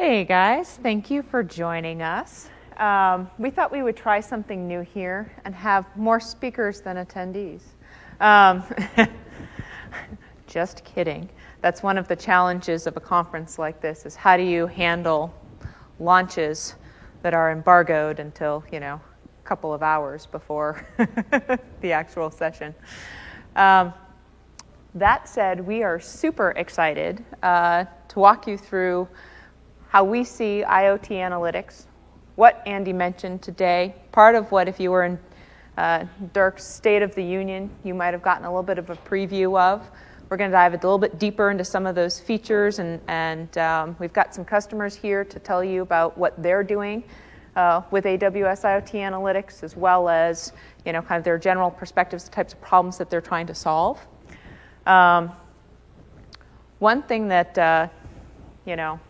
Hey guys, thank you for joining us. Um, we thought we would try something new here and have more speakers than attendees. Um, just kidding. That's one of the challenges of a conference like this is how do you handle launches that are embargoed until, you know, a couple of hours before the actual session. Um, that said, we are super excited uh, to walk you through how we see IoT analytics, what Andy mentioned today, part of what, if you were in uh, Dirk's State of the Union, you might have gotten a little bit of a preview of. We're going to dive a little bit deeper into some of those features, and, and um, we've got some customers here to tell you about what they're doing uh, with AWS IoT analytics, as well as you know, kind of their general perspectives, the types of problems that they're trying to solve. Um, one thing that uh, you know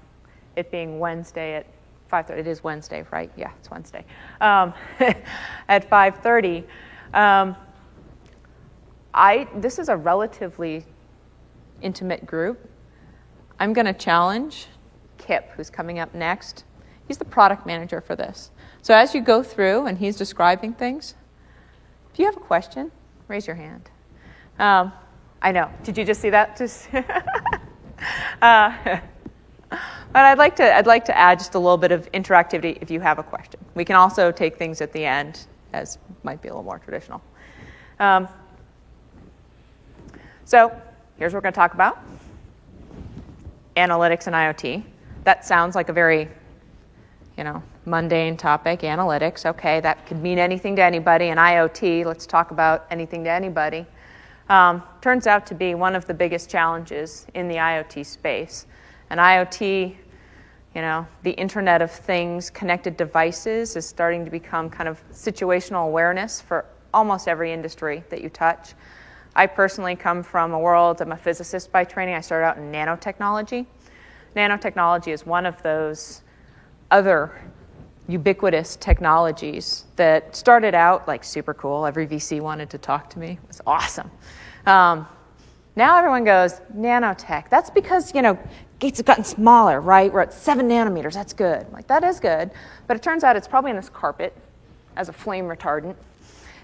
it being Wednesday at 5:30. It is Wednesday, right? Yeah, it's Wednesday. Um, at 5:30, um, I this is a relatively intimate group. I'm going to challenge Kip, who's coming up next. He's the product manager for this. So as you go through and he's describing things, if you have a question, raise your hand. Um, I know. Did you just see that? Just. uh, but I'd like to I'd like to add just a little bit of interactivity if you have a question. We can also take things at the end, as might be a little more traditional. Um, so here's what we're going to talk about: analytics and IoT. That sounds like a very, you know, mundane topic. Analytics, okay, that could mean anything to anybody. And IoT, let's talk about anything to anybody. Um, turns out to be one of the biggest challenges in the IoT space. And IoT, you know, the Internet of Things, connected devices is starting to become kind of situational awareness for almost every industry that you touch. I personally come from a world, I'm a physicist by training. I started out in nanotechnology. Nanotechnology is one of those other ubiquitous technologies that started out like super cool. Every VC wanted to talk to me. It was awesome. Um, now everyone goes, nanotech. That's because, you know, gates have gotten smaller, right? We're at seven nanometers. That's good. I'm like, that is good. But it turns out it's probably in this carpet as a flame retardant.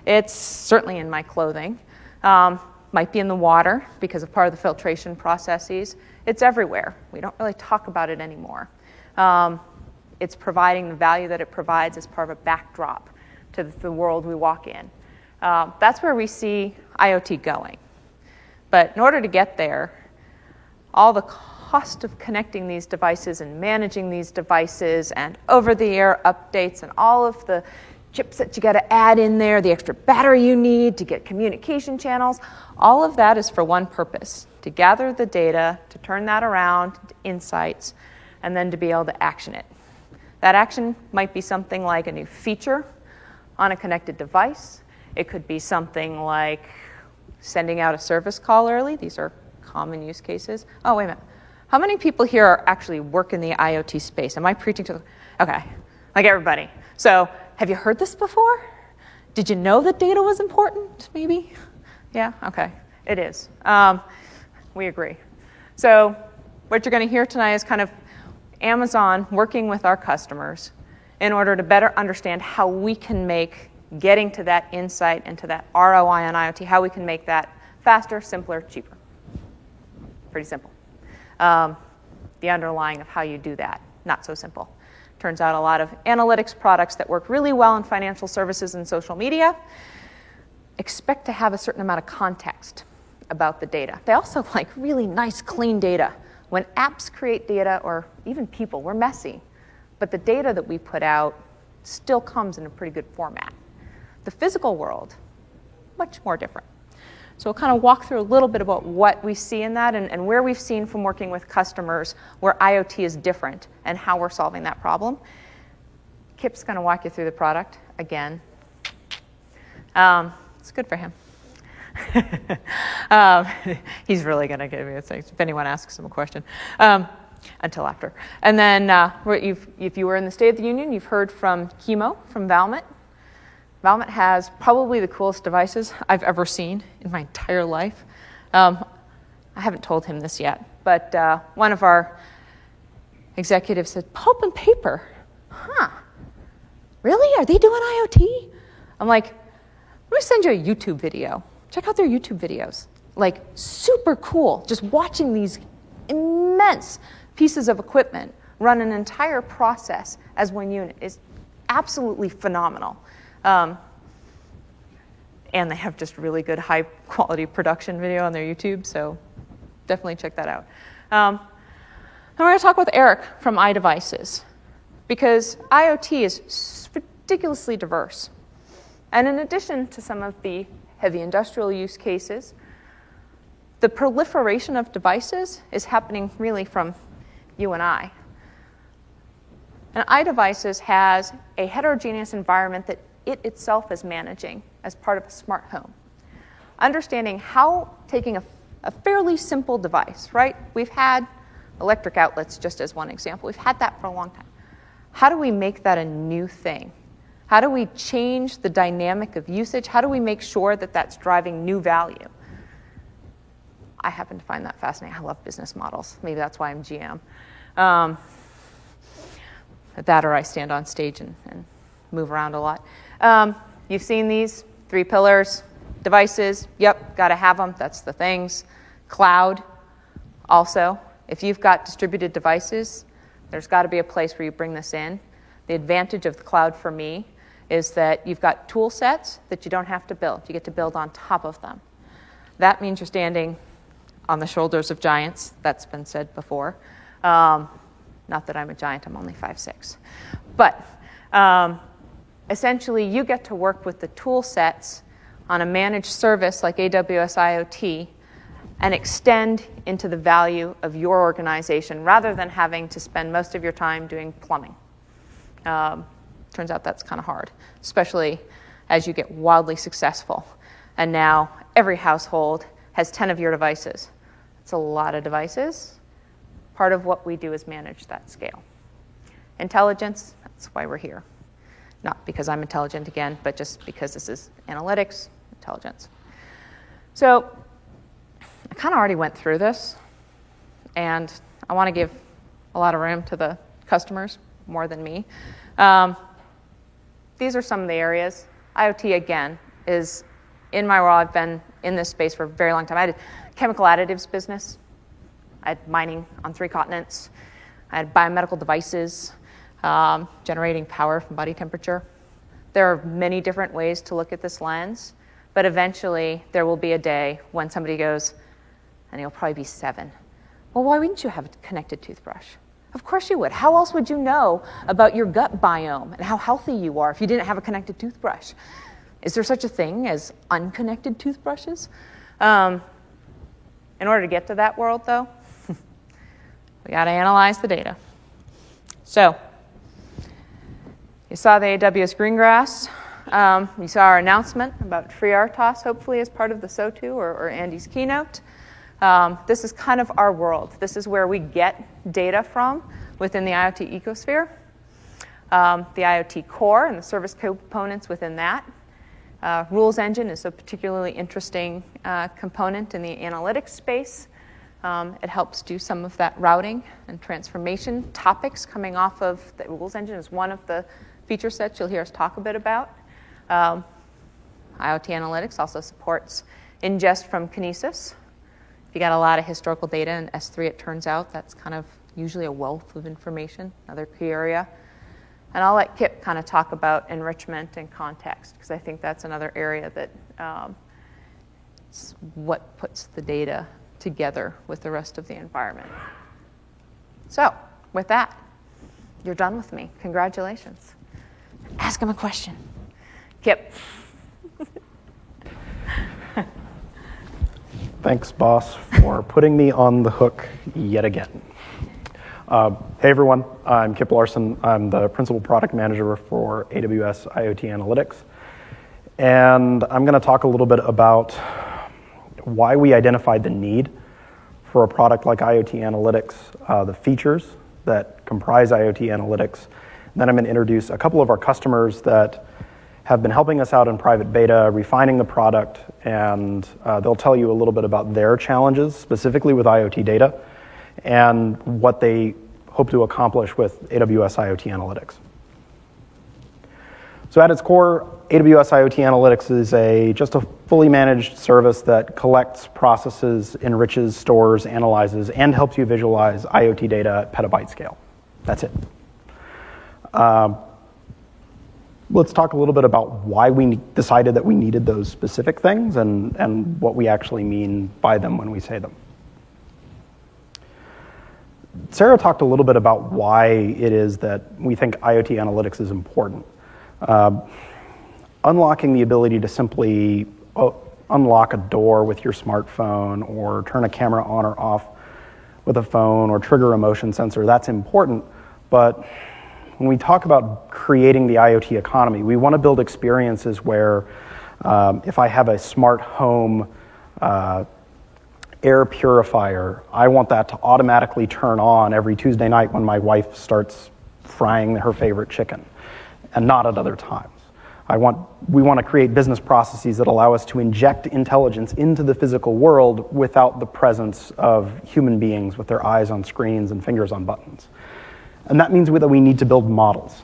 It's certainly in my clothing. Um, might be in the water because of part of the filtration processes. It's everywhere. We don't really talk about it anymore. Um, it's providing the value that it provides as part of a backdrop to the world we walk in. Uh, that's where we see IoT going. But in order to get there, all the cost of connecting these devices and managing these devices and over the air updates and all of the chips that you got to add in there, the extra battery you need to get communication channels, all of that is for one purpose to gather the data, to turn that around to insights, and then to be able to action it. That action might be something like a new feature on a connected device. It could be something like sending out a service call early. These are common use cases. Oh, wait a minute. How many people here are actually work in the IoT space? Am I preaching to? Okay, like everybody. So, have you heard this before? Did you know that data was important? Maybe. Yeah. Okay. It is. Um, we agree. So, what you're going to hear tonight is kind of Amazon working with our customers in order to better understand how we can make getting to that insight and to that ROI on IoT, how we can make that faster, simpler, cheaper. Pretty simple um, the underlying of how you do that. Not so simple. Turns out a lot of analytics products that work really well in financial services and social media expect to have a certain amount of context about the data. They also like really nice, clean data. When apps create data, or even people, we're messy. But the data that we put out still comes in a pretty good format. The physical world, much more different. So we'll kind of walk through a little bit about what we see in that and, and where we've seen from working with customers where IoT is different and how we're solving that problem. Kip's going to walk you through the product again. Um, it's good for him. um, he's really going to give me a thing if anyone asks him a question. Um, until after. And then, uh, if you were in the State of the Union, you've heard from Kimo from Valmet. Valmet has probably the coolest devices I've ever seen in my entire life. Um, I haven't told him this yet, but uh, one of our executives said, Pulp and paper? Huh. Really? Are they doing IoT? I'm like, let me send you a YouTube video. Check out their YouTube videos. Like, super cool. Just watching these immense pieces of equipment run an entire process as one unit is absolutely phenomenal. Um, and they have just really good high quality production video on their YouTube, so definitely check that out. Um, and we're going to talk with Eric from iDevices because IoT is ridiculously diverse. And in addition to some of the heavy industrial use cases, the proliferation of devices is happening really from you and I. And iDevices has a heterogeneous environment that it itself is managing as part of a smart home. Understanding how taking a, a fairly simple device, right? We've had electric outlets just as one example, we've had that for a long time. How do we make that a new thing? How do we change the dynamic of usage? How do we make sure that that's driving new value? I happen to find that fascinating. I love business models. Maybe that's why I'm GM. Um, that or I stand on stage and, and move around a lot. Um, you've seen these three pillars, devices. Yep, got to have them. That's the things. Cloud, also. If you've got distributed devices, there's got to be a place where you bring this in. The advantage of the cloud for me is that you've got tool sets that you don't have to build. You get to build on top of them. That means you're standing on the shoulders of giants. That's been said before. Um, not that I'm a giant, I'm only 5'6. But um, essentially, you get to work with the tool sets on a managed service like AWS IoT and extend into the value of your organization rather than having to spend most of your time doing plumbing. Um, turns out that's kind of hard, especially as you get wildly successful. And now every household has 10 of your devices. It's a lot of devices. Part of what we do is manage that scale. Intelligence, that's why we're here. Not because I'm intelligent again, but just because this is analytics, intelligence. So I kind of already went through this, and I want to give a lot of room to the customers more than me. Um, these are some of the areas. IoT, again, is in my world. I've been in this space for a very long time. I had a chemical additives business, I had mining on three continents, I had biomedical devices um, generating power from body temperature. There are many different ways to look at this lens, but eventually there will be a day when somebody goes, and he'll probably be seven. Well, why wouldn't you have a connected toothbrush? Of course you would. How else would you know about your gut biome and how healthy you are if you didn't have a connected toothbrush? Is there such a thing as unconnected toothbrushes? Um, in order to get to that world, though, we got to analyze the data. So, you saw the AWS Greengrass. Um, you saw our announcement about FreeRTOS, hopefully, as part of the SOTU or, or Andy's keynote. Um, this is kind of our world. This is where we get data from within the IoT ecosphere. Um, the IoT core and the service components within that. Uh, Rules Engine is a particularly interesting uh, component in the analytics space. Um, it helps do some of that routing and transformation topics coming off of the Rules Engine is one of the feature sets you'll hear us talk a bit about. Um, IoT Analytics also supports ingest from Kinesis. If you got a lot of historical data in S3, it turns out that's kind of usually a wealth of information, another key area. And I'll let Kip kind of talk about enrichment and context, because I think that's another area that um, it's what puts the data together with the rest of the environment. So, with that, you're done with me. Congratulations. Ask him a question. Kip. Thanks, boss, for putting me on the hook yet again. Uh, hey, everyone. I'm Kip Larson. I'm the principal product manager for AWS IoT Analytics. And I'm going to talk a little bit about why we identified the need for a product like IoT Analytics, uh, the features that comprise IoT Analytics, then I'm going to introduce a couple of our customers that have been helping us out in private beta, refining the product, and uh, they'll tell you a little bit about their challenges, specifically with IoT data, and what they hope to accomplish with AWS IoT Analytics. So at its core, AWS IoT Analytics is a just a fully managed service that collects, processes, enriches, stores, analyzes, and helps you visualize IoT data at petabyte scale. That's it. Uh, let's talk a little bit about why we decided that we needed those specific things and, and what we actually mean by them when we say them. Sarah talked a little bit about why it is that we think IoT analytics is important. Uh, unlocking the ability to simply uh, unlock a door with your smartphone or turn a camera on or off with a phone or trigger a motion sensor, that's important. But when we talk about creating the IoT economy, we want to build experiences where um, if I have a smart home uh, air purifier, I want that to automatically turn on every Tuesday night when my wife starts frying her favorite chicken and not at other times. I want, we want to create business processes that allow us to inject intelligence into the physical world without the presence of human beings with their eyes on screens and fingers on buttons. And that means that we need to build models.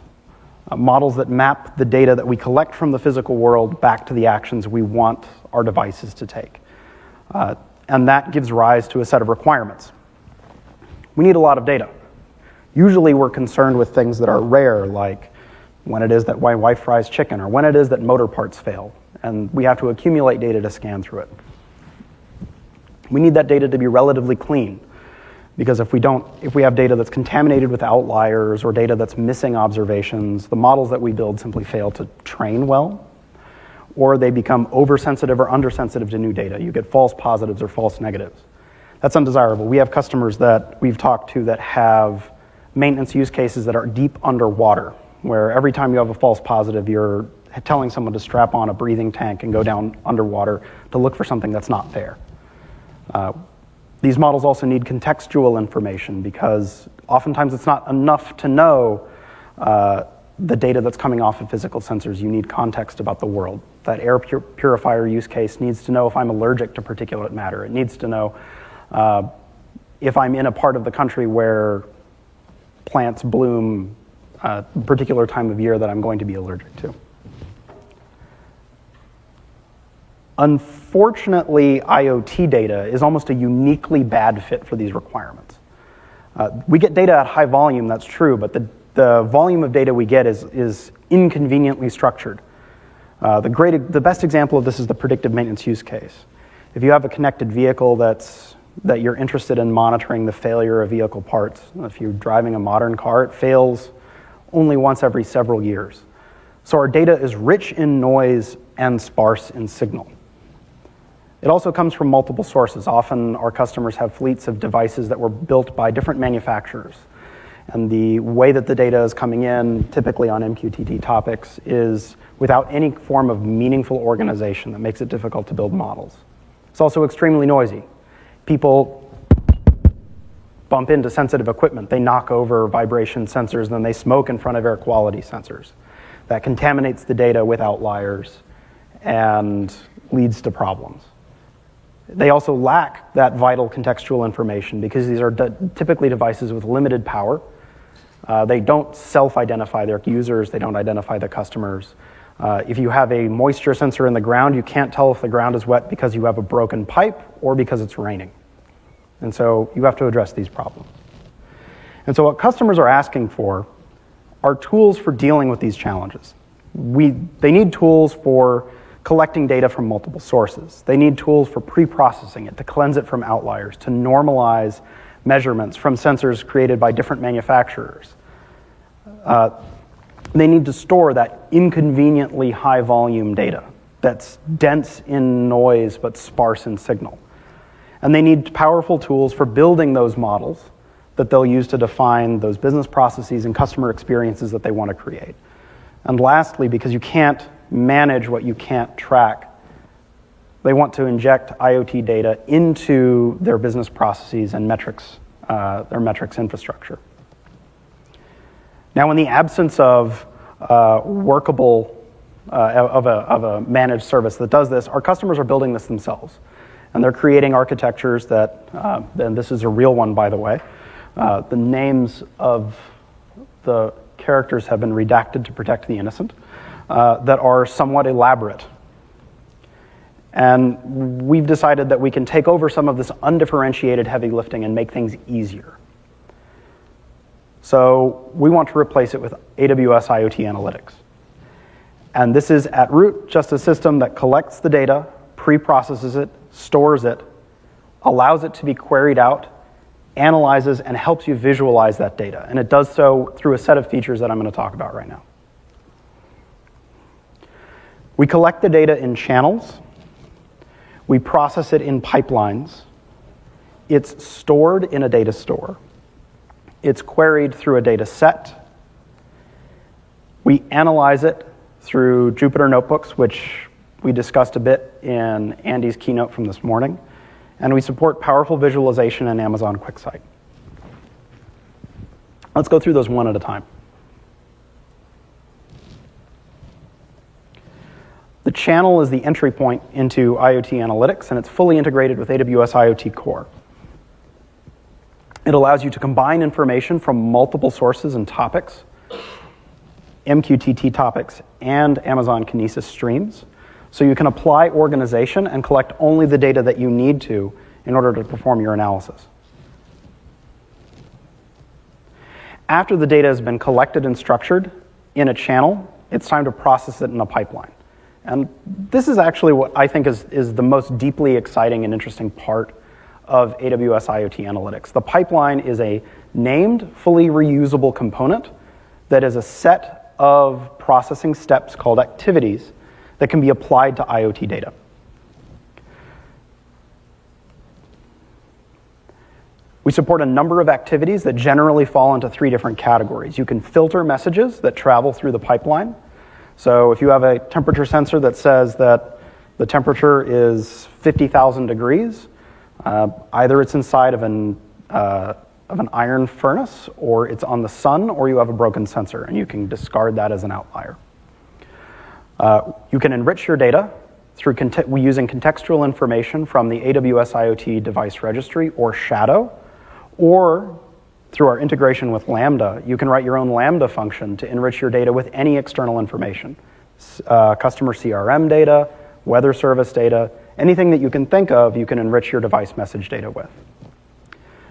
Uh, models that map the data that we collect from the physical world back to the actions we want our devices to take. Uh, and that gives rise to a set of requirements. We need a lot of data. Usually, we're concerned with things that are rare, like when it is that my wife fries chicken, or when it is that motor parts fail, and we have to accumulate data to scan through it. We need that data to be relatively clean, because if we don't, if we have data that's contaminated with outliers or data that's missing observations, the models that we build simply fail to train well, or they become oversensitive or undersensitive to new data. You get false positives or false negatives. That's undesirable. We have customers that we've talked to that have maintenance use cases that are deep underwater where every time you have a false positive, you're telling someone to strap on a breathing tank and go down underwater to look for something that's not there. Uh, these models also need contextual information because oftentimes it's not enough to know uh, the data that's coming off of physical sensors. You need context about the world. That air pur- purifier use case needs to know if I'm allergic to particulate matter. It needs to know uh, if I'm in a part of the country where plants bloom a particular time of year that I'm going to be allergic to. Unfortunately, IoT data is almost a uniquely bad fit for these requirements. Uh, we get data at high volume, that's true, but the, the volume of data we get is, is inconveniently structured. Uh, the, great, the best example of this is the predictive maintenance use case. If you have a connected vehicle that's, that you're interested in monitoring the failure of vehicle parts, if you're driving a modern car, it fails only once every several years. So our data is rich in noise and sparse in signal. It also comes from multiple sources. Often our customers have fleets of devices that were built by different manufacturers. And the way that the data is coming in, typically on MQTT topics, is without any form of meaningful organization that makes it difficult to build models. It's also extremely noisy. People bump into sensitive equipment. They knock over vibration sensors, and then they smoke in front of air quality sensors. That contaminates the data with outliers and leads to problems. They also lack that vital contextual information because these are typically devices with limited power. Uh, they don't self identify their users, they don't identify the customers. Uh, if you have a moisture sensor in the ground, you can't tell if the ground is wet because you have a broken pipe or because it's raining. And so you have to address these problems. And so what customers are asking for are tools for dealing with these challenges. We, they need tools for collecting data from multiple sources. They need tools for pre-processing it, to cleanse it from outliers, to normalize measurements from sensors created by different manufacturers. Uh, they need to store that inconveniently high volume data that's dense in noise but sparse in signal. And they need powerful tools for building those models that they'll use to define those business processes and customer experiences that they want to create. And lastly, because you can't manage what you can't track, they want to inject IoT data into their business processes and metrics, uh, their metrics infrastructure. Now, in the absence of uh, workable, uh, of, a, of a managed service that does this, our customers are building this themselves. And they're creating architectures that, uh, and this is a real one, by the way, Uh, the names of the characters have been redacted to protect the innocent, uh, that are somewhat elaborate. And we've decided that we can take over some of this undifferentiated heavy lifting and make things easier. So we want to replace it with AWS IoT Analytics. And this is at root just a system that collects the data, pre processes it, stores it, allows it to be queried out, analyzes, and helps you visualize that data. And it does so through a set of features that I'm going to talk about right now. We collect the data in channels, we process it in pipelines, it's stored in a data store, it's queried through a data set, we analyze it through Jupyter Notebooks, which we discussed a bit in Andy's keynote from this morning, and we support powerful visualization in Amazon QuickSight. Let's go through those one at a time. The channel is the entry point into IoT analytics, and it's fully integrated with AWS IoT Core. It allows you to combine information from multiple sources and topics, MQTT topics, and Amazon Kinesis streams, so you can apply organization and collect only the data that you need to in order to perform your analysis. After the data has been collected and structured in a channel, it's time to process it in a pipeline. And this is actually what I think is, is the most deeply exciting and interesting part of AWS IoT Analytics. The pipeline is a named, fully reusable component that is a set of processing steps called activities that can be applied to IoT data. We support a number of activities that generally fall into three different categories. You can filter messages that travel through the pipeline. So if you have a temperature sensor that says that the temperature is 50,000 degrees, uh, either it's inside of an, uh, of an iron furnace, or it's on the sun, or you have a broken sensor, and you can discard that as an outlier. Uh, you can enrich your data through using contextual information from the AWS IoT Device Registry, or Shadow, or through our integration with Lambda, you can write your own Lambda function to enrich your data with any external information uh, customer CRM data, weather service data, anything that you can think of, you can enrich your device message data with.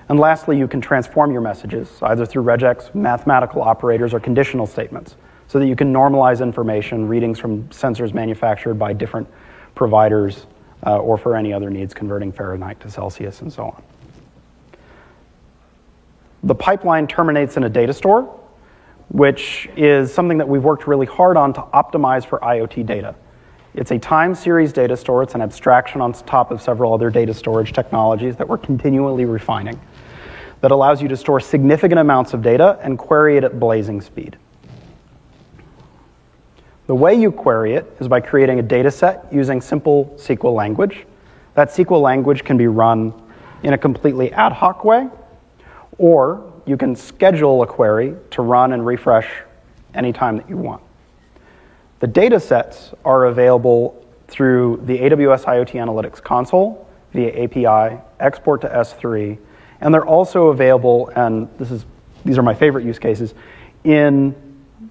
And lastly, you can transform your messages either through regex, mathematical operators, or conditional statements so that you can normalize information, readings from sensors manufactured by different providers, uh, or for any other needs, converting Fahrenheit to Celsius and so on. The pipeline terminates in a data store, which is something that we've worked really hard on to optimize for IoT data. It's a time series data store. It's an abstraction on top of several other data storage technologies that we're continually refining that allows you to store significant amounts of data and query it at blazing speed. The way you query it is by creating a data set using simple SQL language. That SQL language can be run in a completely ad hoc way or you can schedule a query to run and refresh anytime that you want. The data sets are available through the AWS IoT Analytics console via API, export to S3, and they're also available, and this is, these are my favorite use cases, in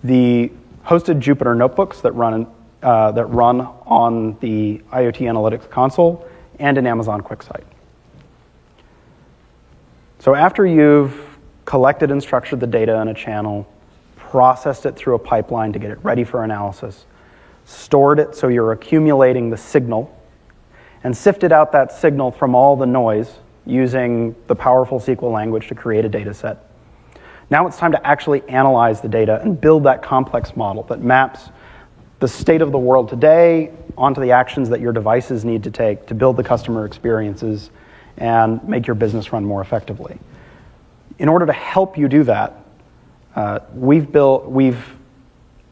the hosted Jupyter notebooks that run, uh, that run on the IoT Analytics console and in Amazon QuickSight. So after you've collected and structured the data in a channel, processed it through a pipeline to get it ready for analysis, stored it so you're accumulating the signal, and sifted out that signal from all the noise using the powerful SQL language to create a data set. Now it's time to actually analyze the data and build that complex model that maps the state of the world today onto the actions that your devices need to take to build the customer experiences and make your business run more effectively. In order to help you do that, uh, we've built, we've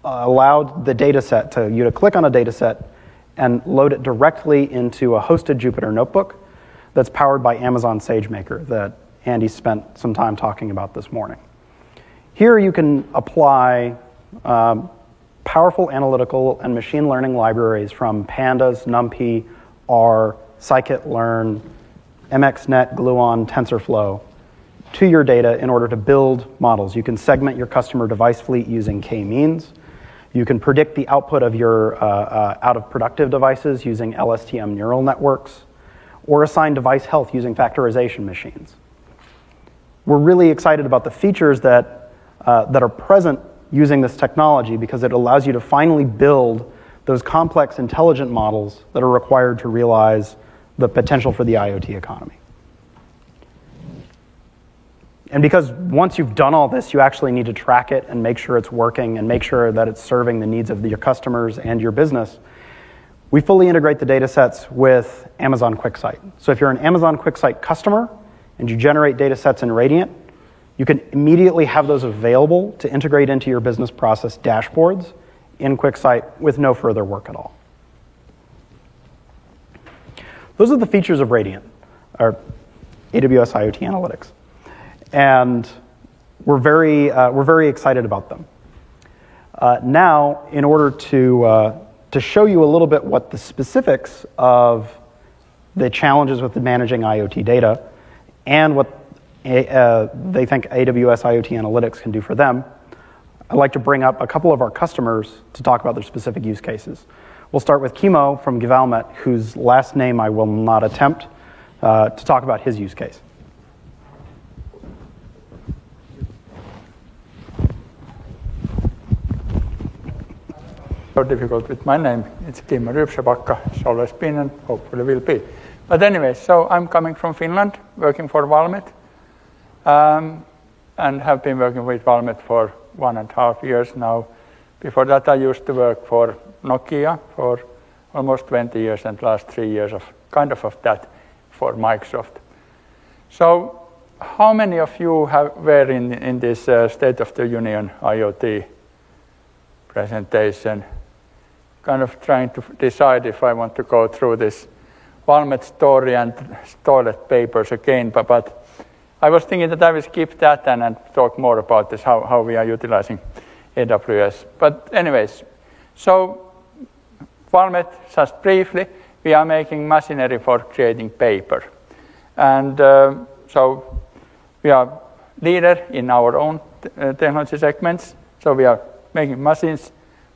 uh, allowed the data set to you to click on a data set and load it directly into a hosted Jupyter notebook that's powered by Amazon SageMaker that Andy spent some time talking about this morning. Here you can apply um, powerful analytical and machine learning libraries from Pandas, NumPy, R, scikit-learn, MXNet, Gluon, TensorFlow to your data in order to build models. You can segment your customer device fleet using k-means. You can predict the output of your uh, uh, out of productive devices using LSTM neural networks, or assign device health using factorization machines. We're really excited about the features that, uh, that are present using this technology because it allows you to finally build those complex intelligent models that are required to realize the potential for the IoT economy. And because once you've done all this, you actually need to track it and make sure it's working and make sure that it's serving the needs of your customers and your business. We fully integrate the data sets with Amazon QuickSight. So if you're an Amazon QuickSight customer and you generate data sets in Radiant, you can immediately have those available to integrate into your business process dashboards in QuickSight with no further work at all. Those are the features of Radiant, our AWS IoT Analytics and we're very, uh, we're very excited about them. Uh, now, in order to, uh, to show you a little bit what the specifics of the challenges with managing IoT data and what uh, they think AWS IoT Analytics can do for them, I'd like to bring up a couple of our customers to talk about their specific use cases. We'll start with Kimo from Givalmet, whose last name I will not attempt, uh, to talk about his use case. so difficult with my name. It's Kimmo Rypsebakka. It's always been and hopefully will be. But anyway, so I'm coming from Finland, working for Valmet, um, and have been working with Valmet for one and a half years now. Before that, I used to work for Nokia for almost 20 years, and last three years of kind of of that for Microsoft. So, how many of you have were in in this uh, State of the Union IoT presentation? kind of trying to decide if I want to go through this Valmet story and toilet papers again, but, but I was thinking that I will skip that and, and talk more about this, how, how we are utilizing AWS. But anyways, so Valmet, just briefly, we are making machinery for creating paper. And uh, so we are leader in our own uh, technology segments. So we are making machines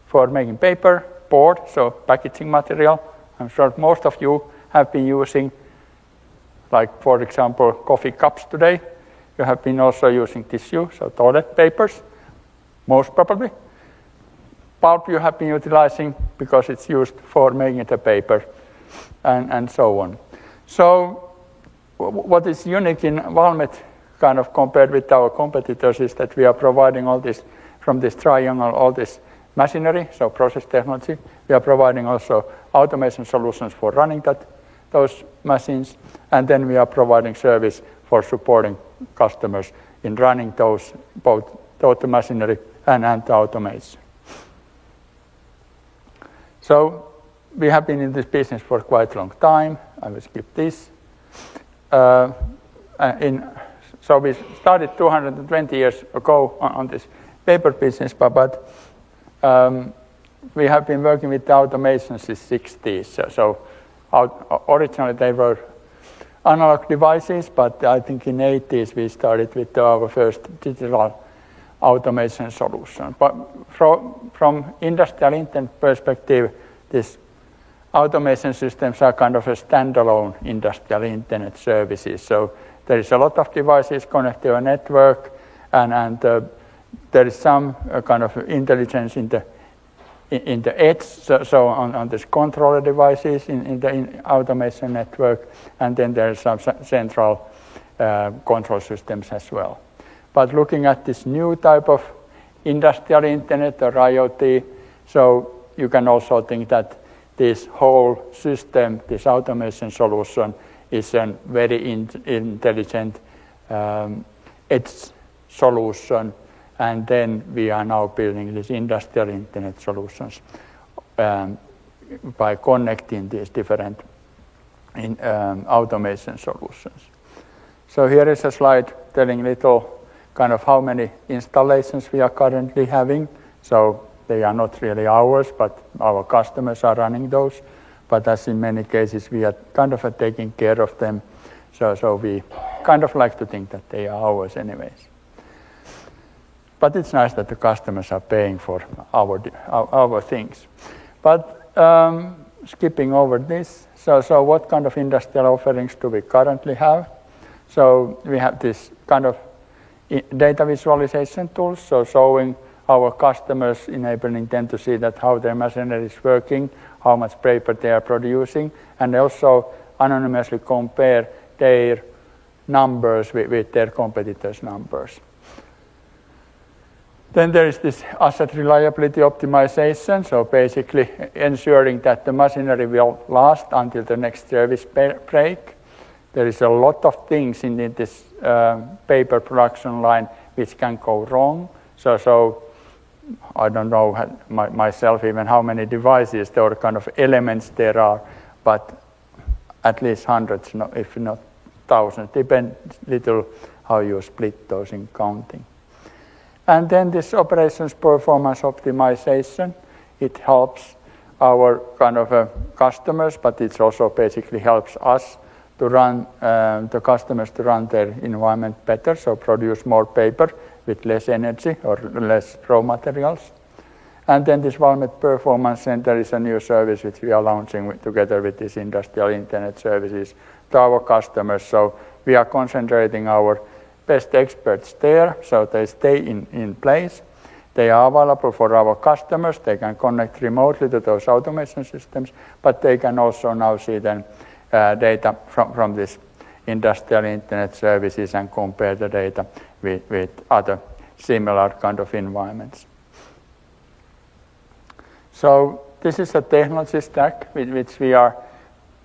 for making paper, board, so packaging material. I'm sure most of you have been using, like for example, coffee cups today. You have been also using tissue, so toilet papers, most probably. Pulp you have been utilizing because it's used for making the paper, and, and so on. So what is unique in Valmet kind of compared with our competitors is that we are providing all this from this triangle, all this machinery, so process technology. We are providing also automation solutions for running that, those machines, and then we are providing service for supporting customers in running those, both, both the machinery and, anti-automation. So we have been in this business for quite a long time. I will skip this. Uh, uh in, so we started 220 years ago on, on this paper business, but, but um, we have been working with automation since 60s. So, so out, originally they were analog devices, but I think in 80s we started with our first digital automation solution. But from, from industrial intent perspective, these automation systems are kind of a standalone industrial internet services. So there is a lot of devices connected to a network, and, and uh, there is some uh, kind of intelligence in the in, in the edge, so, so on, on this controller devices in, in the in automation network, and then there is some central uh, control systems as well. But looking at this new type of industrial internet or IoT, so you can also think that this whole system, this automation solution, is a very in intelligent um, edge solution and then we are now building these industrial internet solutions um, by connecting these different in, um, automation solutions. So here is a slide telling little kind of how many installations we are currently having. So they are not really ours, but our customers are running those. But as in many cases, we are kind of taking care of them. So, so we kind of like to think that they are ours anyways. But it's nice that the customers are paying for our, our, our things. But um, skipping over this, so, so what kind of industrial offerings do we currently have? So we have this kind of data visualization tools, so showing our customers, enabling them to see that how their machinery is working, how much paper they are producing, and also anonymously compare their numbers with, with their competitors' numbers. Then there is this asset reliability optimization, so basically ensuring that the machinery will last until the next service break. There is a lot of things in this uh, paper production line which can go wrong. So, so I don't know my, myself even how many devices or kind of elements there are, but at least hundreds, if not thousands. Depends little how you split those in counting. And then this operations performance optimization, it helps our kind of uh, customers, but it also basically helps us to run uh, the customers to run their environment better, so produce more paper with less energy or less raw materials. And then this Valmet Performance Center is a new service which we are launching with, together with these industrial internet services to our customers. So we are concentrating our best experts there, so they stay in, in place. They are available for our customers. They can connect remotely to those automation systems, but they can also now see then Uh, data from, from this industrial internet services and compare the data with, with other similar kind of environments. So this is a technology stack which we are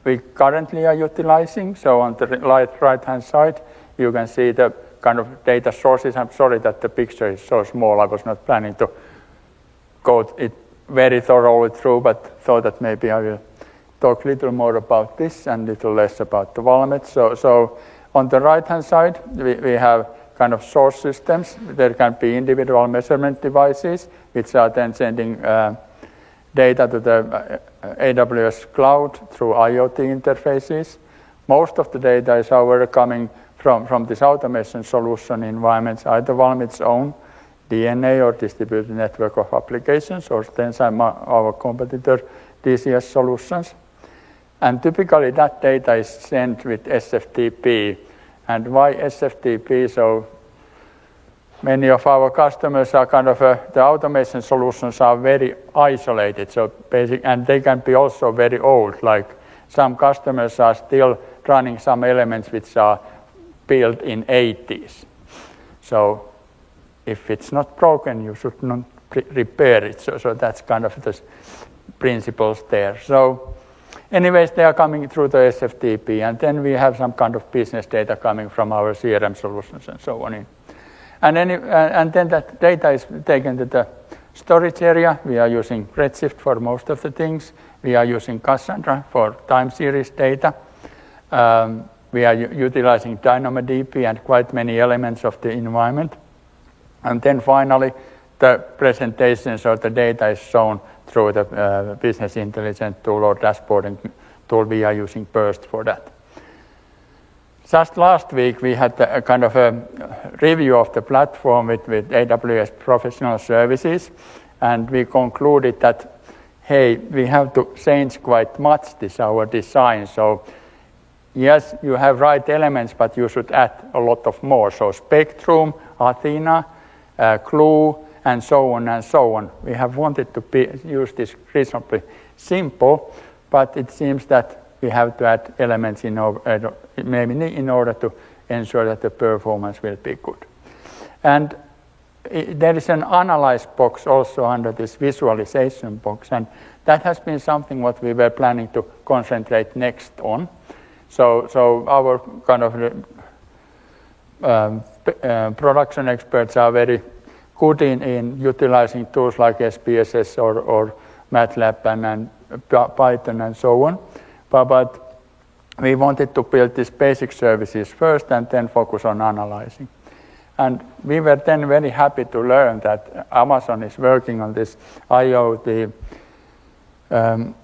we currently are utilizing. So on the right, right hand side, you can see the kind of data sources. I'm sorry that the picture is so small. I was not planning to go it very thoroughly through, but thought that maybe I will talk a little more about this and a little less about the Valmet. So, so on the right hand side, we, we have kind of source systems. There can be individual measurement devices, which are then sending uh, data to the uh, AWS cloud through IoT interfaces. Most of the data is however coming from, from this automation solution environments, either Valmet's own DNA or distributed network of applications, or then some our competitor DCS solutions. And typically that data is sent with SFTP. And why SFTP? So many of our customers are kind of uh, the automation solutions are very isolated. So basic and they can be also very old. Like some customers are still running some elements which are built in 80s so if it's not broken you should not repair it. So, so that's kind of the principles there. So anyways they are coming through the sftp and then we have some kind of business data coming from our crm solutions and so on and, any, uh, and then that data is taken to the storage area. We are using Redshift for most of the things. We are using Cassandra for time series data. Um, we are utilizing DynamoDB and quite many elements of the environment. And then finally, the presentations or the data is shown through the uh, business intelligence tool or dashboarding tool. We are using Birst for that. Just last week, we had a kind of a review of the platform with, with AWS professional services, and we concluded that, hey, we have to change quite much this our design. So, yes, you have right elements, but you should add a lot of more. So, Spectrum, Athena, uh, and so on and so on. We have wanted to be, use this reasonably simple, but it seems that we have to add elements in order, maybe in order to ensure that the performance will be good. And there is an analyze box also under this visualization box, and that has been something what we were planning to concentrate next on. So, so our kind of um, uh, production experts are very good in, in utilizing tools like SPSS or, or MATLAB and, and Python and so on. But, but we wanted to build these basic services first and then focus on analyzing. And we were then very happy to learn that Amazon is working on this IoT um,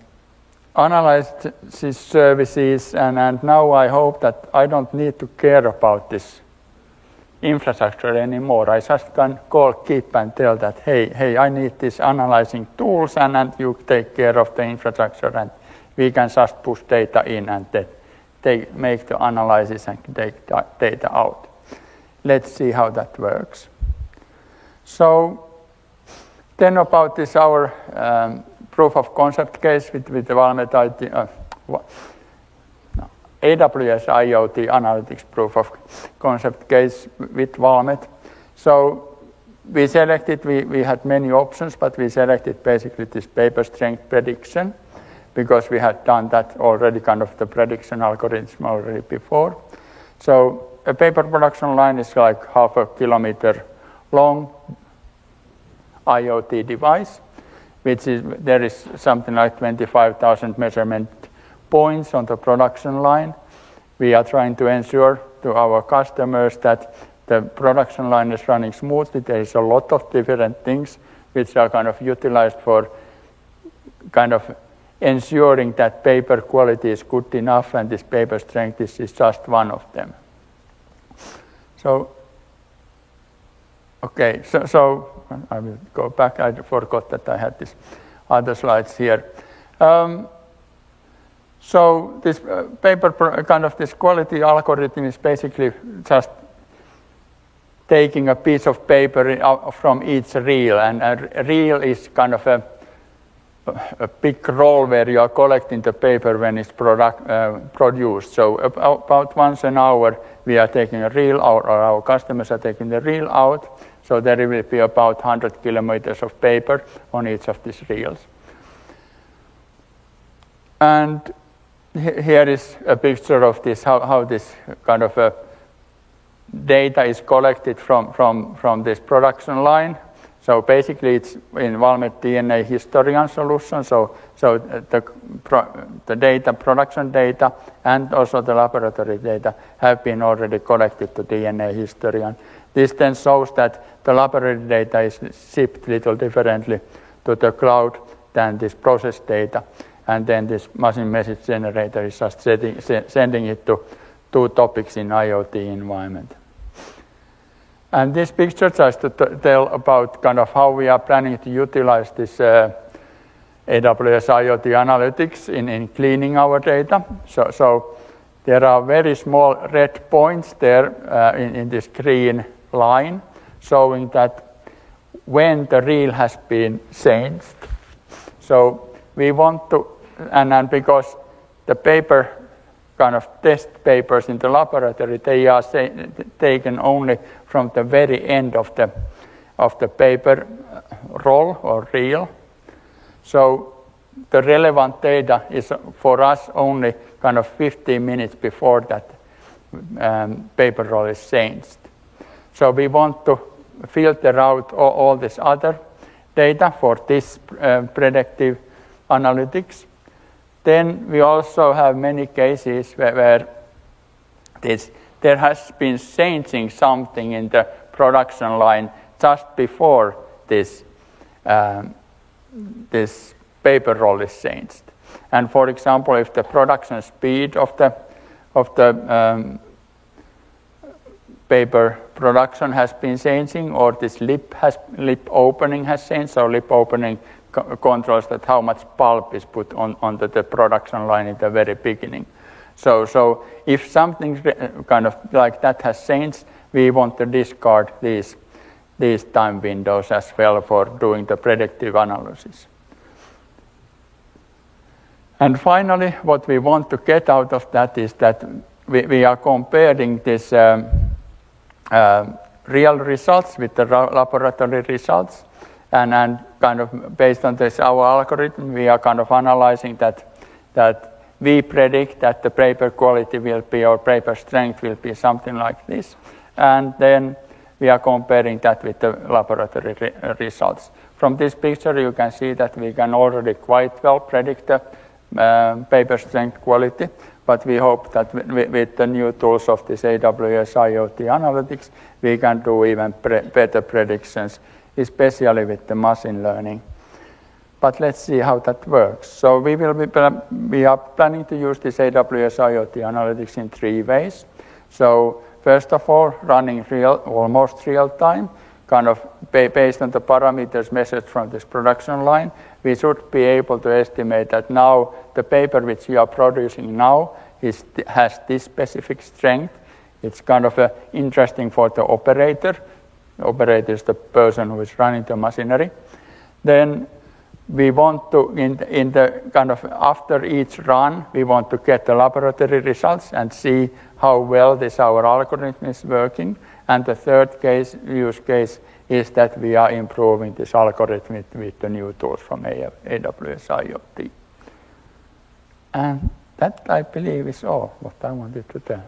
these services, and, and now I hope that I don't need to care about this infrastructure anymore. I just can call Kip and tell that, hey, hey, I need this analyzing tools, and, and you take care of the infrastructure, and we can just push data in and then take, make the analysis and take data out. Let's see how that works. So then about this our um, proof of concept case with, with the Valmet IT, uh, AWS IoT analytics proof of concept case with Valmet. So we selected, we, we had many options, but we selected basically this paper strength prediction because we had done that already, kind of the prediction algorithm already before. So a paper production line is like half a kilometer long IoT device, which is there is something like 25,000 measurement points on the production line. We are trying to ensure to our customers that the production line is running smoothly. There is a lot of different things which are kind of utilized for kind of ensuring that paper quality is good enough and this paper strength is, is just one of them. So, okay, so, so I will go back. I forgot that I had these other slides here. Um, so this uh, paper, kind of this quality algorithm is basically just taking a piece of paper from each reel, and a reel is kind of a a big roll where you are collecting the paper when it's product, uh, produced. So about once an hour, we are taking a reel out, or our customers are taking the reel out. So there will be about 100 kilometers of paper on each of these reels. And here is a picture of this, how, how this kind of a data is collected from, from, from this production line. So basically, it's in Valmet DNA Historian solution. So, so the, the data, production data, and also the laboratory data have been already collected to DNA Historian. This then shows that the laboratory data is shipped little differently to the cloud than this process data. And then this machine message generator is just setting, sending it to two topics in IoT environment. And this picture tries to tell about kind of how we are planning to utilize this uh, AWS IoT analytics in, in cleaning our data. So, so there are very small red points there uh, in, in this green line showing that when the reel has been changed. So we want to, and, and because the paper kind of test papers in the laboratory, they are say, taken only from the very end of the, of the paper roll or reel. So the relevant data is for us only kind of 15 minutes before that um, paper roll is changed. So we want to filter out all, all this other data for this uh, predictive analytics. Then we also have many cases where, where this, there has been changing something in the production line just before this, um, this paper roll is changed. And for example, if the production speed of the, of the um, paper production has been changing or this lip has lip opening has changed so lip opening controls that how much pulp is put on onto the production line in the very beginning. So, so if something kind of like that has changed, we want to discard these, these time windows as well for doing the predictive analysis. And finally, what we want to get out of that is that we, we are comparing this um, uh, real results with the laboratory results and, and kind of based on this our algorithm we are kind of analyzing that that we predict that the paper quality will be or paper strength will be something like this. And then we are comparing that with the laboratory re results. From this picture you can see that we can already quite well predict the uh, paper strength quality but we hope that with the new tools of this AWS IoT analytics we can do even pre better predictions especially with the machine learning but let's see how that works. So we will be, we are planning to use this AWS IoT analytics in three ways. So first of all, running real, almost real time, kind of based on the parameters measured from this production line, we should be able to estimate that now the paper which we are producing now is, has this specific strength. It's kind of uh, interesting for the operator. Operator is the person who is running the machinery. Then we want to, in in the kind of after each run, we want to get the laboratory results and see how well this our algorithm is working. And the third case, use case is that we are improving this algorithm with, with the new tools from AWS IoT. And that, I believe, is all what I wanted to tell.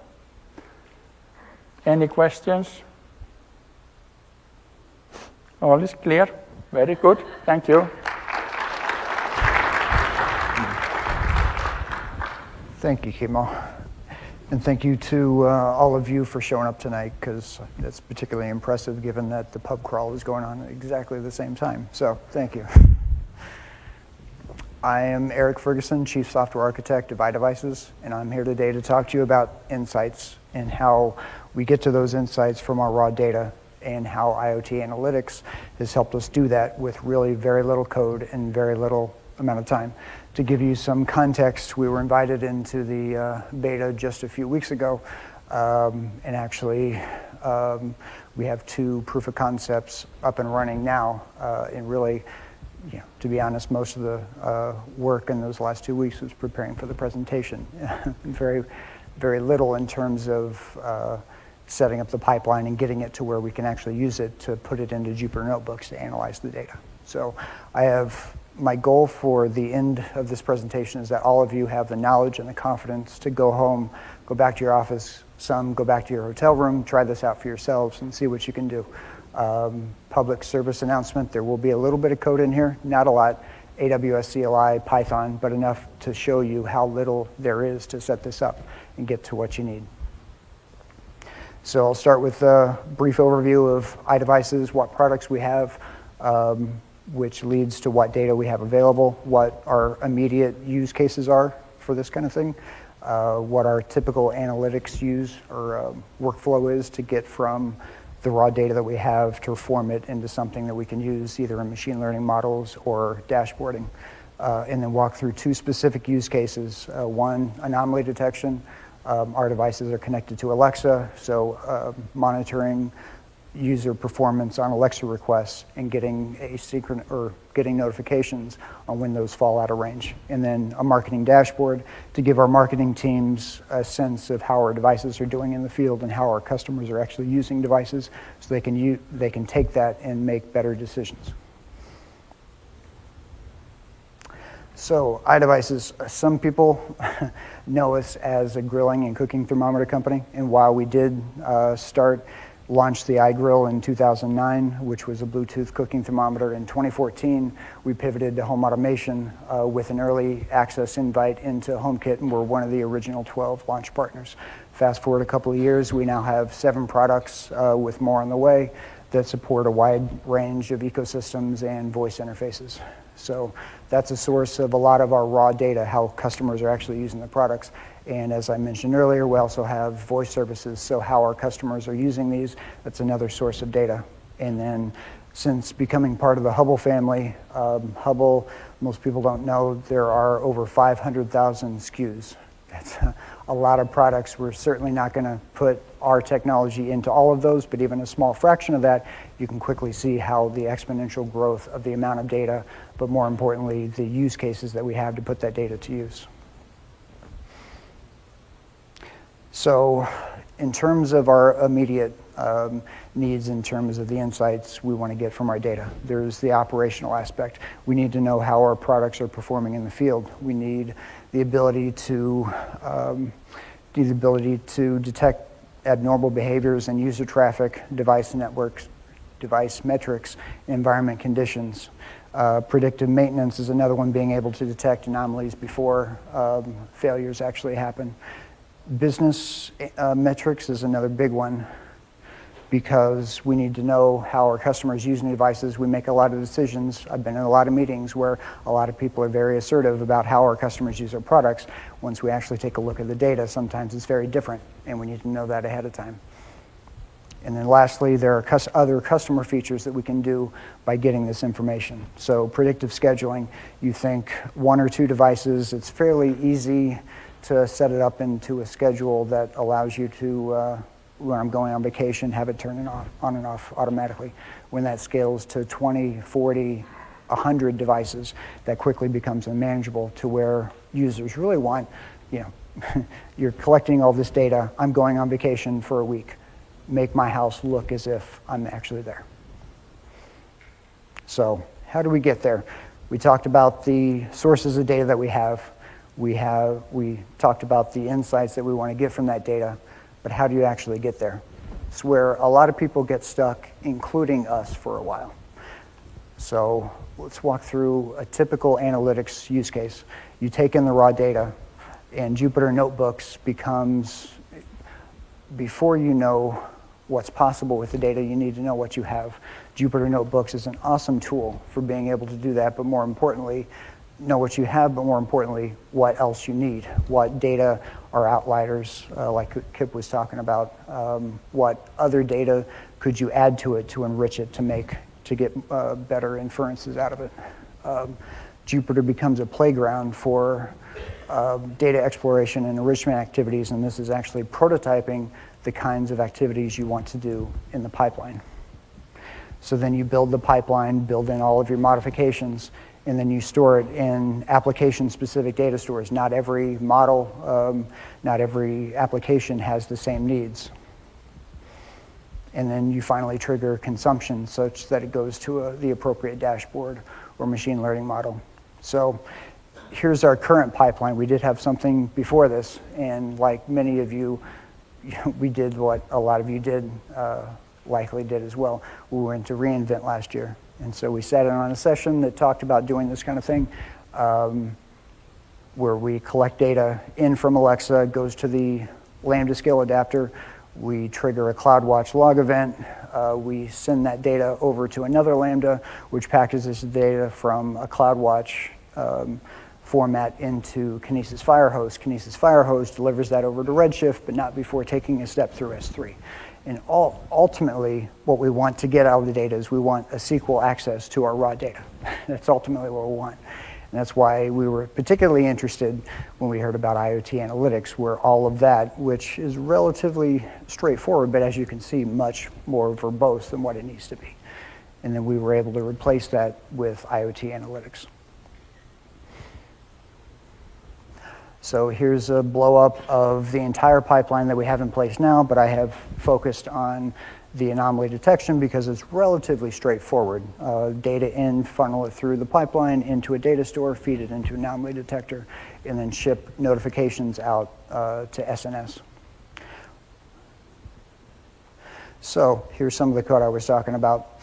Any questions? All is clear. Very good. Thank you. Thank you, Kimmo. And thank you to uh, all of you for showing up tonight because that's particularly impressive given that the pub crawl is going on at exactly the same time. So thank you. I am Eric Ferguson, Chief Software Architect of iDevices, and I'm here today to talk to you about insights and how we get to those insights from our raw data and how IoT analytics has helped us do that with really very little code and very little amount of time to give you some context, we were invited into the uh, beta just a few weeks ago, um, and actually, um, we have two proof of concepts up and running now. Uh, and really, you know, to be honest, most of the uh, work in those last two weeks was preparing for the presentation. very, very little in terms of uh, setting up the pipeline and getting it to where we can actually use it to put it into Jupyter notebooks to analyze the data. So I have my goal for the end of this presentation is that all of you have the knowledge and the confidence to go home, go back to your office, some go back to your hotel room, try this out for yourselves and see what you can do. Um, public service announcement, there will be a little bit of code in here, not a lot, AWS CLI, Python, but enough to show you how little there is to set this up and get to what you need. So I'll start with a brief overview of iDevices, what products we have, um, which leads to what data we have available, what our immediate use cases are for this kind of thing, uh, what our typical analytics use or uh, workflow is to get from the raw data that we have to form it into something that we can use either in machine learning models or dashboarding. Uh, and then walk through two specific use cases. Uh, one, anomaly detection. Um, our devices are connected to Alexa, so uh, monitoring user performance on Alexa requests and getting asynchronous or getting notifications on when those fall out of range. And then a marketing dashboard to give our marketing teams a sense of how our devices are doing in the field and how our customers are actually using devices so they can, use, they can take that and make better decisions. So, iDevices, some people know us as a grilling and cooking thermometer company. And while we did uh, start launched the iGrill in 2009, which was a Bluetooth cooking thermometer. In 2014, we pivoted to home automation uh, with an early access invite into HomeKit, and we're one of the original 12 launch partners. Fast forward a couple of years, we now have seven products uh, with more on the way that support a wide range of ecosystems and voice interfaces. So that's a source of a lot of our raw data, how customers are actually using the products. And as I mentioned earlier, we also have voice services, so how our customers are using these, that's another source of data. And then since becoming part of the Hubbell family, um, Hubbell, most people don't know, there are over 500,000 SKUs. That's a lot of products. We're certainly not going to put our technology into all of those, but even a small fraction of that, you can quickly see how the exponential growth of the amount of data, but more importantly, the use cases that we have to put that data to use. So, in terms of our immediate um, needs, in terms of the insights we want to get from our data, there's the operational aspect. We need to know how our products are performing in the field. We need the ability to um, the ability to detect abnormal behaviors and user traffic, device networks, device metrics, environment conditions. Uh, predictive maintenance is another one, being able to detect anomalies before um, failures actually happen. Business uh, metrics is another big one. Because we need to know how our customers using the devices. We make a lot of decisions. I've been in a lot of meetings where a lot of people are very assertive about how our customers use our products. Once we actually take a look at the data, sometimes it's very different, and we need to know that ahead of time. And then lastly, there are other customer features that we can do by getting this information. So predictive scheduling, you think one or two devices, it's fairly easy to set it up into a schedule that allows you to, uh, when I'm going on vacation, have it turn off, on and off automatically. When that scales to 20, 40, 100 devices, that quickly becomes unmanageable to where users really want, you know, you're collecting all this data, I'm going on vacation for a week make my house look as if I'm actually there. So, how do we get there? We talked about the sources of data that we have. We have we talked about the insights that we want to get from that data, but how do you actually get there? It's where a lot of people get stuck, including us for a while. So, let's walk through a typical analytics use case. You take in the raw data, and Jupyter Notebooks becomes before you know what's possible with the data, you need to know what you have. Jupyter Notebooks is an awesome tool for being able to do that, but more importantly, know what you have, but more importantly, what else you need. What data are outliers, uh, like Kip was talking about. Um, what other data could you add to it to enrich it to make to get uh, better inferences out of it? Um, becomes a playground for uh, data exploration and enrichment activities, and this is actually prototyping the kinds of activities you want to do in the pipeline. So then you build the pipeline, build in all of your modifications, and then you store it in application specific data stores. Not every model, um, not every application has the same needs. And then you finally trigger consumption such that it goes to a, the appropriate dashboard or machine learning model. So here's our current pipeline. We did have something before this, and like many of you, we did what a lot of you did, uh, likely did as well. We went to reInvent last year. And so we sat in on a session that talked about doing this kind of thing, um, where we collect data in from Alexa, goes to the Lambda skill adapter. We trigger a CloudWatch log event. Uh, we send that data over to another Lambda, which packages the data from a CloudWatch um, format into Kinesis Firehose. Kinesis Firehose delivers that over to Redshift, but not before taking a step through S3. And all, ultimately, what we want to get out of the data is we want a SQL access to our raw data. that's ultimately what we want. And that's why we were particularly interested when we heard about IoT analytics, where all of that, which is relatively straightforward, but as you can see, much more verbose than what it needs to be. And then we were able to replace that with IoT analytics. So here's a blow up of the entire pipeline that we have in place now, but I have focused on the anomaly detection because it's relatively straightforward. Uh, data in, funnel it through the pipeline into a data store, feed it into an anomaly detector, and then ship notifications out uh, to SNS. So here's some of the code I was talking about.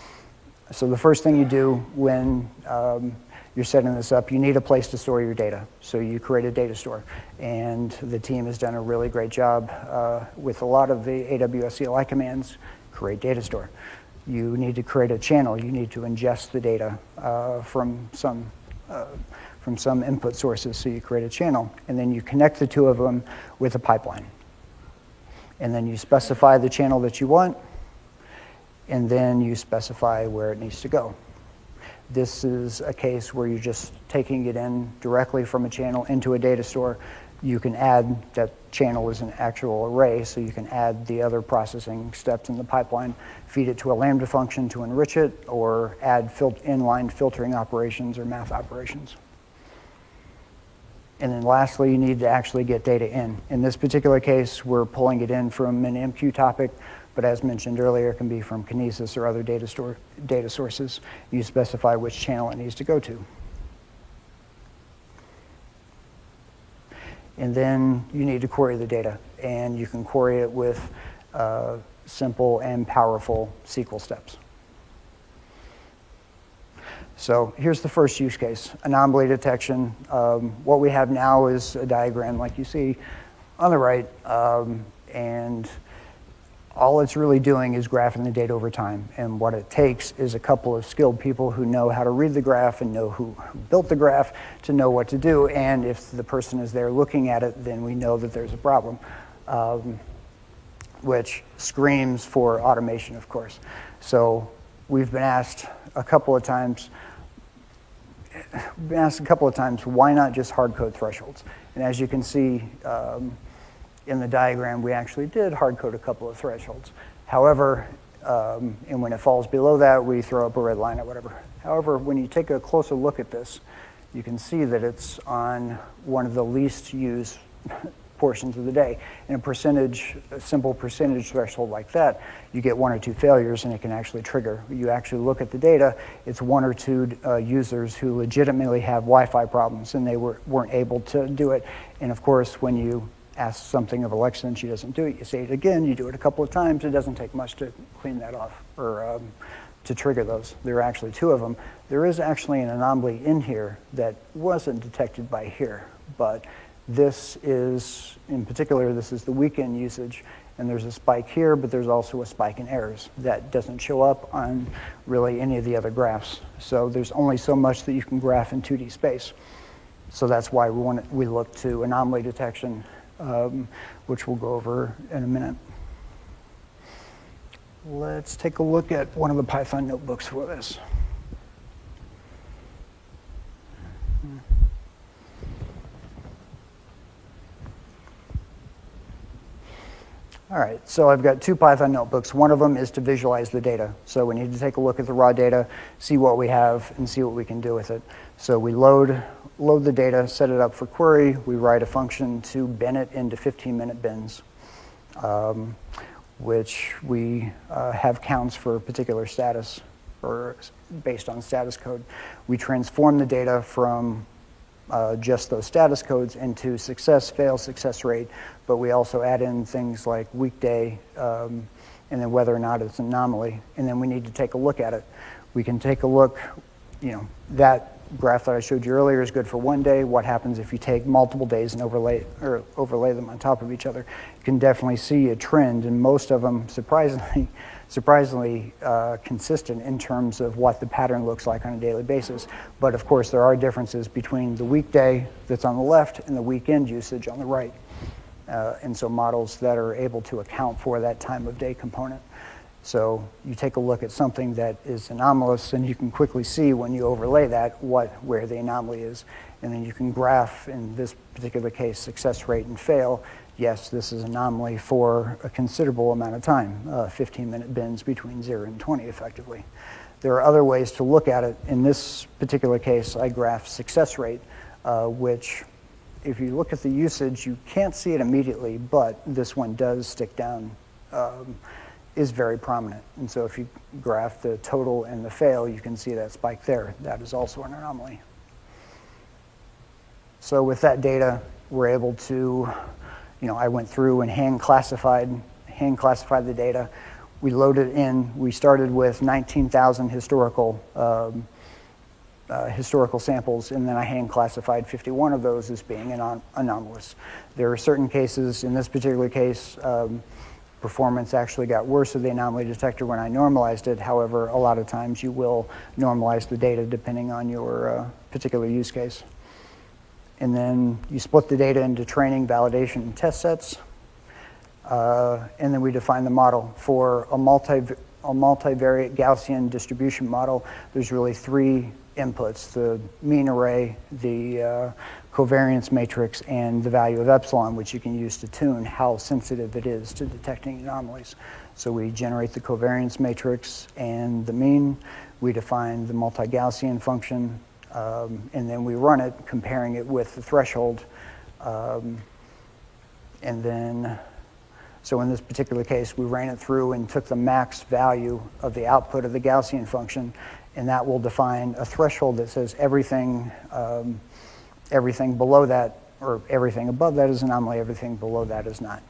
So the first thing you do when um, you're setting this up, you need a place to store your data. So you create a data store. And the team has done a really great job uh, with a lot of the AWS CLI commands, create data store. You need to create a channel. You need to ingest the data uh, from some uh, from some input sources. So you create a channel, and then you connect the two of them with a pipeline. And then you specify the channel that you want, and then you specify where it needs to go. This is a case where you're just taking it in directly from a channel into a data store. You can add that channel is an actual array, so you can add the other processing steps in the pipeline, feed it to a Lambda function to enrich it, or add fil- inline filtering operations or math operations. And then lastly, you need to actually get data in. In this particular case, we're pulling it in from an MQ topic but as mentioned earlier, it can be from Kinesis or other data, store, data sources. You specify which channel it needs to go to. And then you need to query the data, and you can query it with uh, simple and powerful SQL steps. So here's the first use case, anomaly detection. Um, what we have now is a diagram like you see on the right, um, and all it's really doing is graphing the data over time. And what it takes is a couple of skilled people who know how to read the graph and know who, built the graph to know what to do. And if the person is there looking at it, then we know that there's a problem, um, which screams for automation, of course. So we've been asked a couple of times, been asked a couple of times, why not just hard code thresholds? And as you can see, um, in the diagram, we actually did hard code a couple of thresholds. However, um, and when it falls below that, we throw up a red line or whatever. However, when you take a closer look at this, you can see that it's on one of the least used portions of the day. In a percentage, a simple percentage threshold like that, you get one or two failures and it can actually trigger. You actually look at the data, it's one or two uh, users who legitimately have Wi-Fi problems and they were, weren't able to do it. And of course, when you ask something of Alexa and she doesn't do it, you say it again, you do it a couple of times, it doesn't take much to clean that off or um, to trigger those. There are actually two of them. There is actually an anomaly in here that wasn't detected by here, but this is, in particular, this is the weekend usage, and there's a spike here, but there's also a spike in errors that doesn't show up on really any of the other graphs. So there's only so much that you can graph in 2D space. So that's why we, want, we look to anomaly detection um, which we'll go over in a minute. Let's take a look at one of the Python notebooks for this. All right, so I've got two Python notebooks. One of them is to visualize the data. So we need to take a look at the raw data, see what we have, and see what we can do with it. So we load load the data, set it up for query. We write a function to bin it into 15-minute bins, um, which we uh, have counts for a particular status or based on status code. We transform the data from uh, just those status codes into success, fail, success rate, but we also add in things like weekday um, and then whether or not it's an anomaly. And then we need to take a look at it. We can take a look, you know, that graph that I showed you earlier is good for one day. What happens if you take multiple days and overlay, or overlay them on top of each other? You can definitely see a trend, and most of them, surprisingly, surprisingly uh, consistent in terms of what the pattern looks like on a daily basis. But of course, there are differences between the weekday that's on the left and the weekend usage on the right. Uh, and so models that are able to account for that time of day component. So you take a look at something that is anomalous, and you can quickly see when you overlay that what where the anomaly is, and then you can graph in this particular case success rate and fail. Yes, this is anomaly for a considerable amount of time, uh, 15-minute bins between zero and 20, effectively. There are other ways to look at it. In this particular case, I graph success rate, uh, which if you look at the usage, you can't see it immediately, but this one does stick down. Um, is very prominent. And so if you graph the total and the fail, you can see that spike there. That is also an anomaly. So with that data, we're able to, you know, I went through and hand classified, hand classified the data. We loaded in, we started with 19,000 historical um, uh, historical samples, and then I hand classified 51 of those as being anom- anomalous. There are certain cases, in this particular case, um, performance actually got worse of the anomaly detector when I normalized it. However, a lot of times you will normalize the data depending on your uh, particular use case. And then you split the data into training, validation, and test sets. Uh, and then we define the model. For a, multi, a multivariate Gaussian distribution model, there's really three inputs, the mean array, the uh, covariance matrix and the value of epsilon, which you can use to tune how sensitive it is to detecting anomalies. So we generate the covariance matrix and the mean. We define the multi-Gaussian function, um, and then we run it, comparing it with the threshold. Um, and then, so in this particular case, we ran it through and took the max value of the output of the Gaussian function, and that will define a threshold that says everything um, everything below that, or everything above that is anomaly, everything below that is not.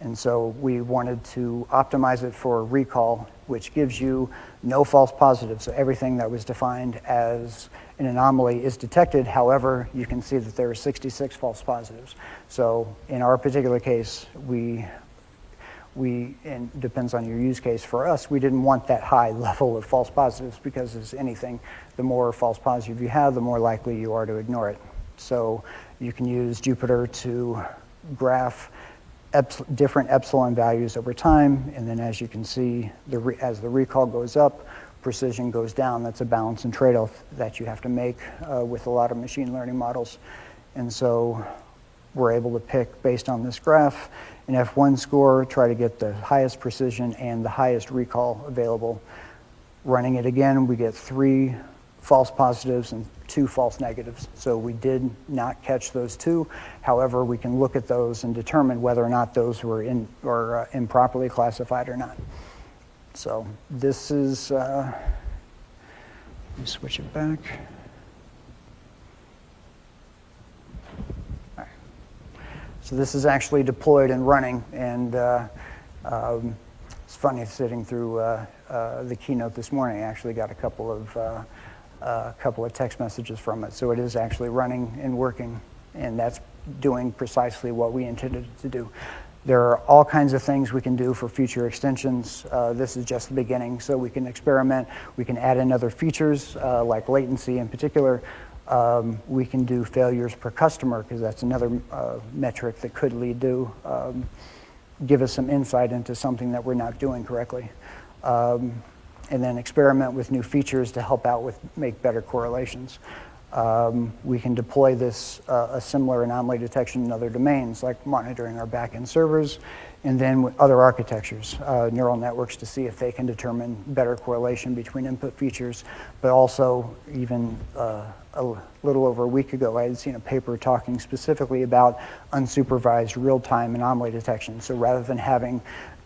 And so we wanted to optimize it for recall, which gives you no false positives. So everything that was defined as an anomaly is detected. However, you can see that there are 66 false positives. So in our particular case, we we, and depends on your use case. For us, we didn't want that high level of false positives because as anything, the more false positive you have, the more likely you are to ignore it. So you can use Jupyter to graph different epsilon values over time, and then as you can see, the re- as the recall goes up, precision goes down. That's a balance and trade-off that you have to make uh, with a lot of machine learning models. And so we're able to pick based on this graph an F1 score, try to get the highest precision and the highest recall available. Running it again, we get three false positives and two false negatives. So we did not catch those two. However, we can look at those and determine whether or not those were in, or uh, improperly classified or not. So this is, uh, let me switch it back. So this is actually deployed and running, and uh, um, it's funny sitting through uh, uh, the keynote this morning. I actually got a couple of uh, a couple of text messages from it. So it is actually running and working, and that's doing precisely what we intended to do. There are all kinds of things we can do for future extensions. Uh, this is just the beginning, so we can experiment. We can add in other features uh, like latency in particular. Um, we can do failures per customer because that's another uh, metric that could lead to um, give us some insight into something that we're not doing correctly. Um, and then experiment with new features to help out with make better correlations. Um, we can deploy this, uh, a similar anomaly detection in other domains, like monitoring our backend servers, and then other architectures, uh, neural networks to see if they can determine better correlation between input features. But also, even uh, a little over a week ago, I had seen a paper talking specifically about unsupervised real-time anomaly detection. So rather than having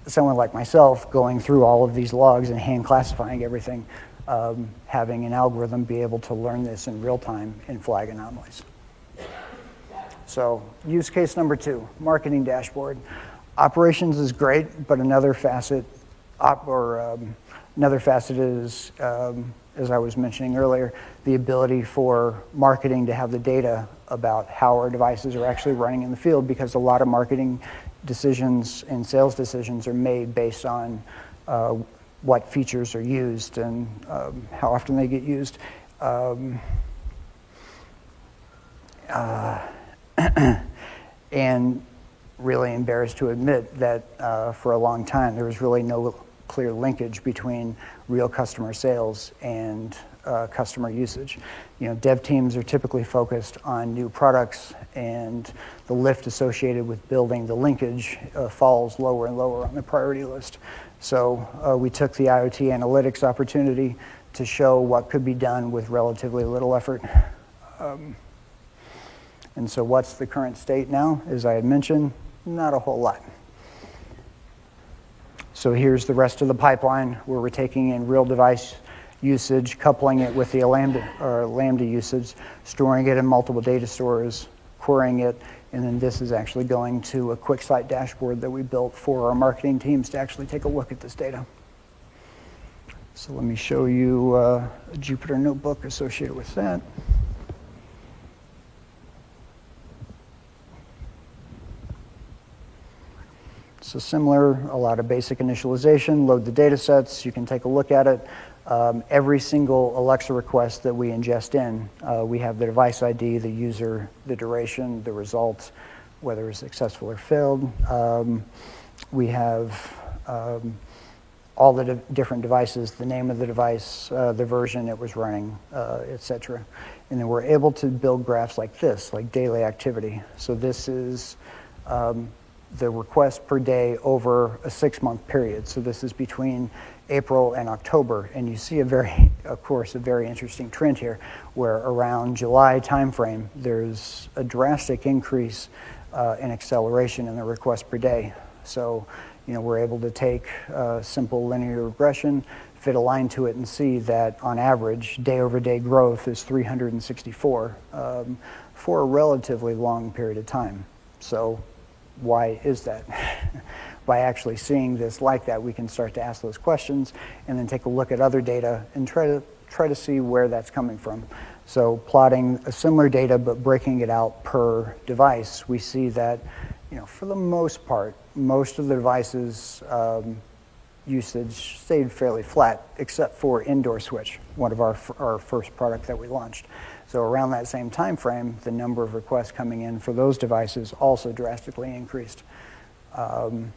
someone like myself going through all of these logs and hand classifying everything, um, having an algorithm be able to learn this in real time and flag anomalies. So, use case number two marketing dashboard. Operations is great, but another facet, op, or um, another facet is, um, as I was mentioning earlier, the ability for marketing to have the data about how our devices are actually running in the field because a lot of marketing decisions and sales decisions are made based on uh, what features are used and um, how often they get used. Um, uh, and really embarrassed to admit that uh, for a long time there was really no clear linkage between real customer sales and uh, customer usage. You know, dev teams are typically focused on new products, and the lift associated with building the linkage uh, falls lower and lower on the priority list. So uh, we took the IoT analytics opportunity to show what could be done with relatively little effort. Um, and so, what's the current state now? As I had mentioned, not a whole lot. So here's the rest of the pipeline where we're taking in real device usage, coupling it with the Lambda, or Lambda usage, storing it in multiple data stores, querying it, and then this is actually going to a QuickSight dashboard that we built for our marketing teams to actually take a look at this data. So let me show you uh, a Jupyter notebook associated with that. So similar, a lot of basic initialization, load the data sets, you can take a look at it. Um, every single Alexa request that we ingest in, uh, we have the device ID, the user, the duration, the results, whether it's successful or failed. Um, we have um, all the de- different devices, the name of the device, uh, the version it was running, uh, etc. And then we're able to build graphs like this, like daily activity. So this is um, the request per day over a six month period. So this is between April and October, and you see a very, of course, a very interesting trend here, where around July timeframe, there's a drastic increase uh, in acceleration in the request per day. So, you know, we're able to take uh, simple linear regression, fit a line to it, and see that on average, day over day growth is 364 um, for a relatively long period of time. So, why is that? by actually seeing this like that, we can start to ask those questions and then take a look at other data and try to try to see where that's coming from. So plotting a similar data but breaking it out per device, we see that you know, for the most part, most of the devices um, usage stayed fairly flat, except for Indoor Switch, one of our, our first product that we launched. So around that same time frame, the number of requests coming in for those devices also drastically increased. Um,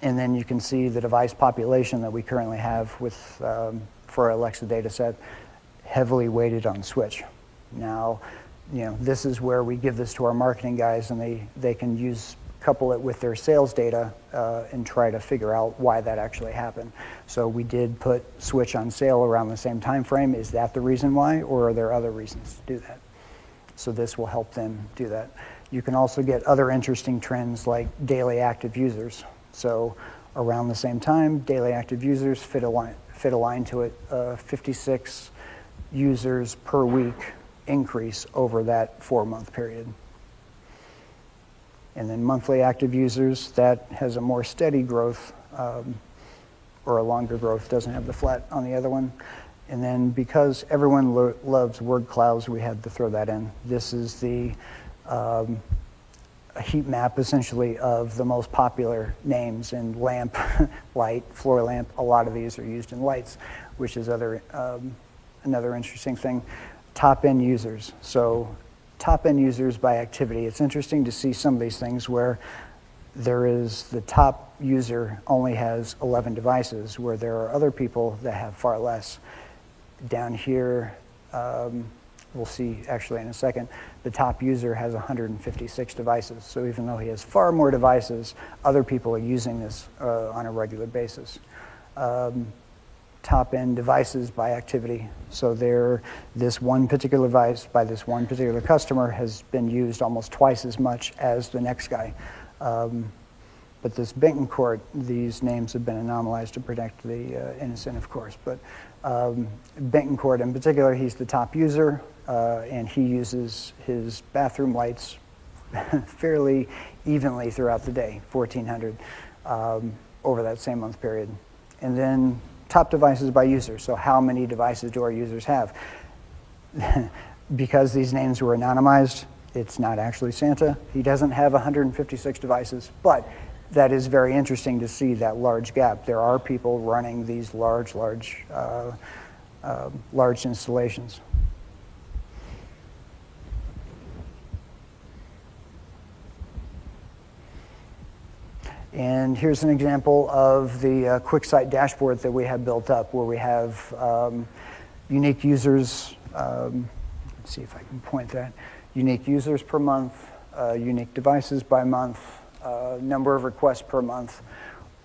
and then you can see the device population that we currently have with, um, for our Alexa data set, heavily weighted on Switch. Now, you know, this is where we give this to our marketing guys and they, they can use couple it with their sales data uh, and try to figure out why that actually happened. So we did put Switch on sale around the same time frame. Is that the reason why, or are there other reasons to do that? So this will help them do that. You can also get other interesting trends like daily active users. So around the same time, daily active users fit a line, fit a line to it, uh, 56 users per week increase over that four month period. And then monthly active users, that has a more steady growth um, or a longer growth, doesn't have the flat on the other one. And then because everyone lo- loves word clouds, we had to throw that in. This is the um, heat map essentially of the most popular names in lamp, light, floor lamp. A lot of these are used in lights, which is other um, another interesting thing. Top end users. So top end users by activity. It's interesting to see some of these things where there is the top user only has 11 devices, where there are other people that have far less. Down here, um, we'll see actually in a second, the top user has 156 devices. So even though he has far more devices, other people are using this uh, on a regular basis. Um, top end devices by activity. So there, this one particular device by this one particular customer has been used almost twice as much as the next guy. Um, but this Bettencourt, these names have been anomalized to protect the uh, innocent, of course. But um, Bettencourt in particular, he's the top user, uh, and he uses his bathroom lights fairly evenly throughout the day, 1,400 um, over that same month period. And then top devices by users. So how many devices do our users have? because these names were anonymized, it's not actually Santa. He doesn't have 156 devices, but that is very interesting to see that large gap. There are people running these large, large, uh, uh, large installations. And here's an example of the uh, QuickSight dashboard that we have built up where we have um, unique users. Um, let's see if I can point that. Unique users per month, uh, unique devices by month, uh, number of requests per month,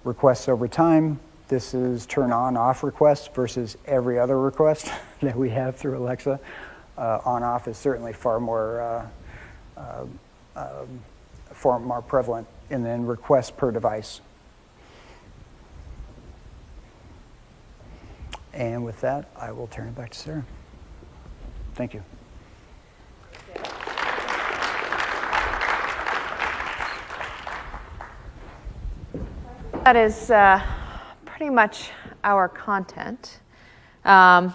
requests over time. This is turn on off requests versus every other request that we have through Alexa. Uh, on off is certainly far more, uh, uh, um, far more prevalent and then requests per device. And with that, I will turn it back to Sarah. Thank you. That is uh, pretty much our content. Um,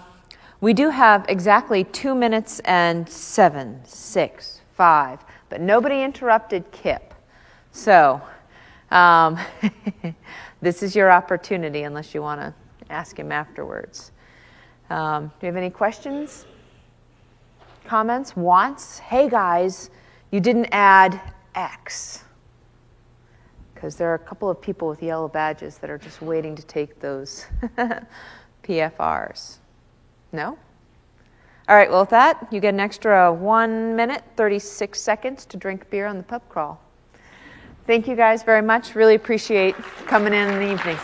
we do have exactly two minutes and seven, six, five, but nobody interrupted Kip. So, um, this is your opportunity unless you want to ask him afterwards. Um, do you have any questions, comments, wants? Hey guys, you didn't add X. Because there are a couple of people with yellow badges that are just waiting to take those PFRs. No? All right, well, with that, you get an extra one minute, 36 seconds to drink beer on the pub crawl. Thank you guys very much. Really appreciate coming in in the evening.